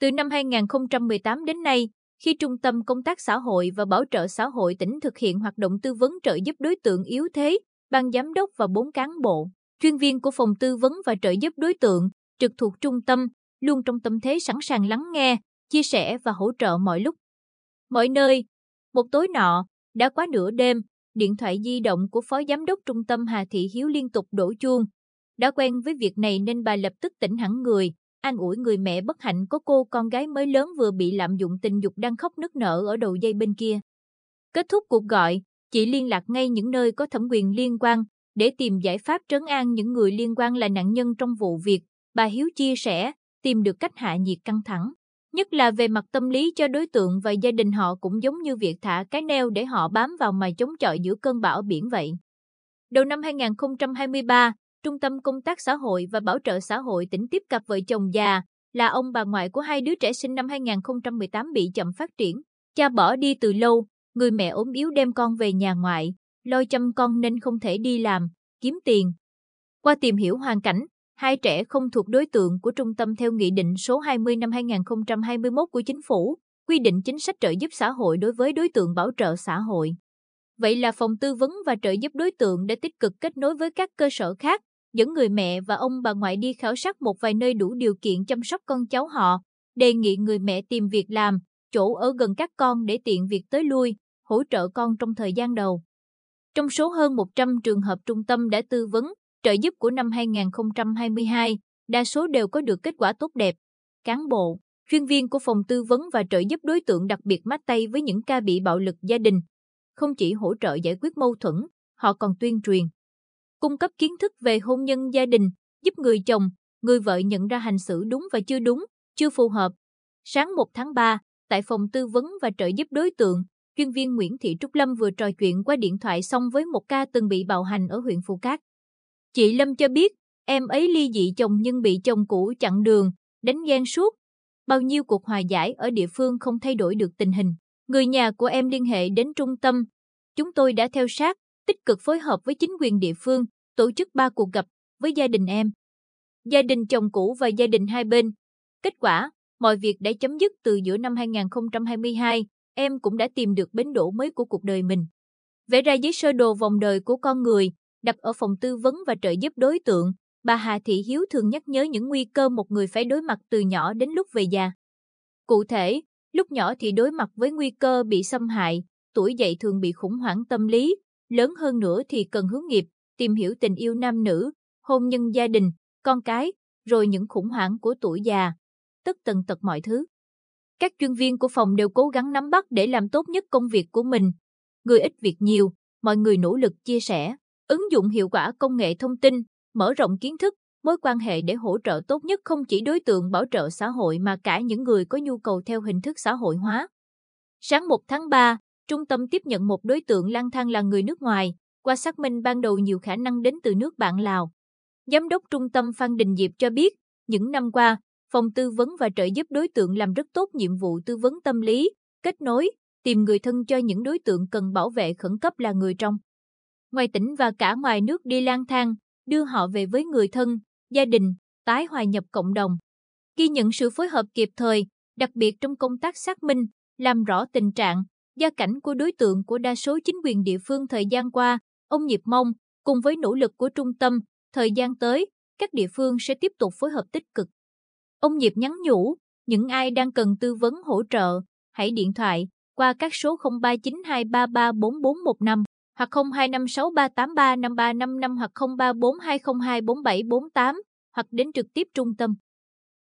Từ năm 2018 đến nay, khi Trung tâm Công tác Xã hội và Bảo trợ Xã hội tỉnh thực hiện hoạt động tư vấn trợ giúp đối tượng yếu thế, ban giám đốc và bốn cán bộ, chuyên viên của phòng tư vấn và trợ giúp đối tượng, trực thuộc trung tâm, luôn trong tâm thế sẵn sàng lắng nghe, chia sẻ và hỗ trợ mọi lúc. Mọi nơi, một tối nọ, đã quá nửa đêm, điện thoại di động của Phó Giám đốc Trung tâm Hà Thị Hiếu liên tục đổ chuông. Đã quen với việc này nên bà lập tức tỉnh hẳn người, an ủi người mẹ bất hạnh có cô con gái mới lớn vừa bị lạm dụng tình dục đang khóc nức nở ở đầu dây bên kia. Kết thúc cuộc gọi, chị liên lạc ngay những nơi có thẩm quyền liên quan để tìm giải pháp trấn an những người liên quan là nạn nhân trong vụ việc. Bà Hiếu chia sẻ, tìm được cách hạ nhiệt căng thẳng. Nhất là về mặt tâm lý cho đối tượng và gia đình họ cũng giống như việc thả cái neo để họ bám vào mà chống chọi giữa cơn bão biển vậy. Đầu năm 2023, Trung tâm Công tác Xã hội và Bảo trợ Xã hội tỉnh tiếp cặp vợ chồng già, là ông bà ngoại của hai đứa trẻ sinh năm 2018 bị chậm phát triển. Cha bỏ đi từ lâu, người mẹ ốm yếu đem con về nhà ngoại, lo chăm con nên không thể đi làm, kiếm tiền. Qua tìm hiểu hoàn cảnh, hai trẻ không thuộc đối tượng của trung tâm theo Nghị định số 20 năm 2021 của Chính phủ, quy định chính sách trợ giúp xã hội đối với đối tượng bảo trợ xã hội. Vậy là phòng tư vấn và trợ giúp đối tượng đã tích cực kết nối với các cơ sở khác, dẫn người mẹ và ông bà ngoại đi khảo sát một vài nơi đủ điều kiện chăm sóc con cháu họ, đề nghị người mẹ tìm việc làm, chỗ ở gần các con để tiện việc tới lui, hỗ trợ con trong thời gian đầu. Trong số hơn 100 trường hợp trung tâm đã tư vấn, trợ giúp của năm 2022, đa số đều có được kết quả tốt đẹp. Cán bộ, chuyên viên của phòng tư vấn và trợ giúp đối tượng đặc biệt mát tay với những ca bị bạo lực gia đình. Không chỉ hỗ trợ giải quyết mâu thuẫn, họ còn tuyên truyền, cung cấp kiến thức về hôn nhân gia đình, giúp người chồng, người vợ nhận ra hành xử đúng và chưa đúng, chưa phù hợp. Sáng 1 tháng 3, tại phòng tư vấn và trợ giúp đối tượng, chuyên viên Nguyễn Thị Trúc Lâm vừa trò chuyện qua điện thoại xong với một ca từng bị bạo hành ở huyện Phù Cát. Chị Lâm cho biết, em ấy ly dị chồng nhưng bị chồng cũ chặn đường, đánh ghen suốt. Bao nhiêu cuộc hòa giải ở địa phương không thay đổi được tình hình. Người nhà của em liên hệ đến trung tâm. Chúng tôi đã theo sát, tích cực phối hợp với chính quyền địa phương, tổ chức ba cuộc gặp với gia đình em. Gia đình chồng cũ và gia đình hai bên. Kết quả, mọi việc đã chấm dứt từ giữa năm 2022, em cũng đã tìm được bến đỗ mới của cuộc đời mình. Vẽ ra giấy sơ đồ vòng đời của con người, đặt ở phòng tư vấn và trợ giúp đối tượng, bà Hà Thị Hiếu thường nhắc nhớ những nguy cơ một người phải đối mặt từ nhỏ đến lúc về già. Cụ thể, lúc nhỏ thì đối mặt với nguy cơ bị xâm hại, tuổi dậy thường bị khủng hoảng tâm lý, lớn hơn nữa thì cần hướng nghiệp, tìm hiểu tình yêu nam nữ, hôn nhân gia đình, con cái, rồi những khủng hoảng của tuổi già, tất tần tật mọi thứ. Các chuyên viên của phòng đều cố gắng nắm bắt để làm tốt nhất công việc của mình. Người ít việc nhiều, mọi người nỗ lực chia sẻ, ứng dụng hiệu quả công nghệ thông tin, mở rộng kiến thức, mối quan hệ để hỗ trợ tốt nhất không chỉ đối tượng bảo trợ xã hội mà cả những người có nhu cầu theo hình thức xã hội hóa. Sáng 1 tháng 3, trung tâm tiếp nhận một đối tượng lang thang là người nước ngoài, qua xác minh ban đầu nhiều khả năng đến từ nước bạn Lào. Giám đốc trung tâm Phan Đình Diệp cho biết, những năm qua, phòng tư vấn và trợ giúp đối tượng làm rất tốt nhiệm vụ tư vấn tâm lý, kết nối, tìm người thân cho những đối tượng cần bảo vệ khẩn cấp là người trong. Ngoài tỉnh và cả ngoài nước đi lang thang, đưa họ về với người thân, gia đình, tái hòa nhập cộng đồng. Ghi nhận sự phối hợp kịp thời, đặc biệt trong công tác xác minh, làm rõ tình trạng, gia cảnh của đối tượng của đa số chính quyền địa phương thời gian qua, ông Nhịp mong, cùng với nỗ lực của trung tâm, thời gian tới, các địa phương sẽ tiếp tục phối hợp tích cực. Ông Nhịp nhắn nhủ, những ai đang cần tư vấn hỗ trợ, hãy điện thoại qua các số 0392334415 hoặc 0256383535 hoặc 0342024748 hoặc đến trực tiếp trung tâm.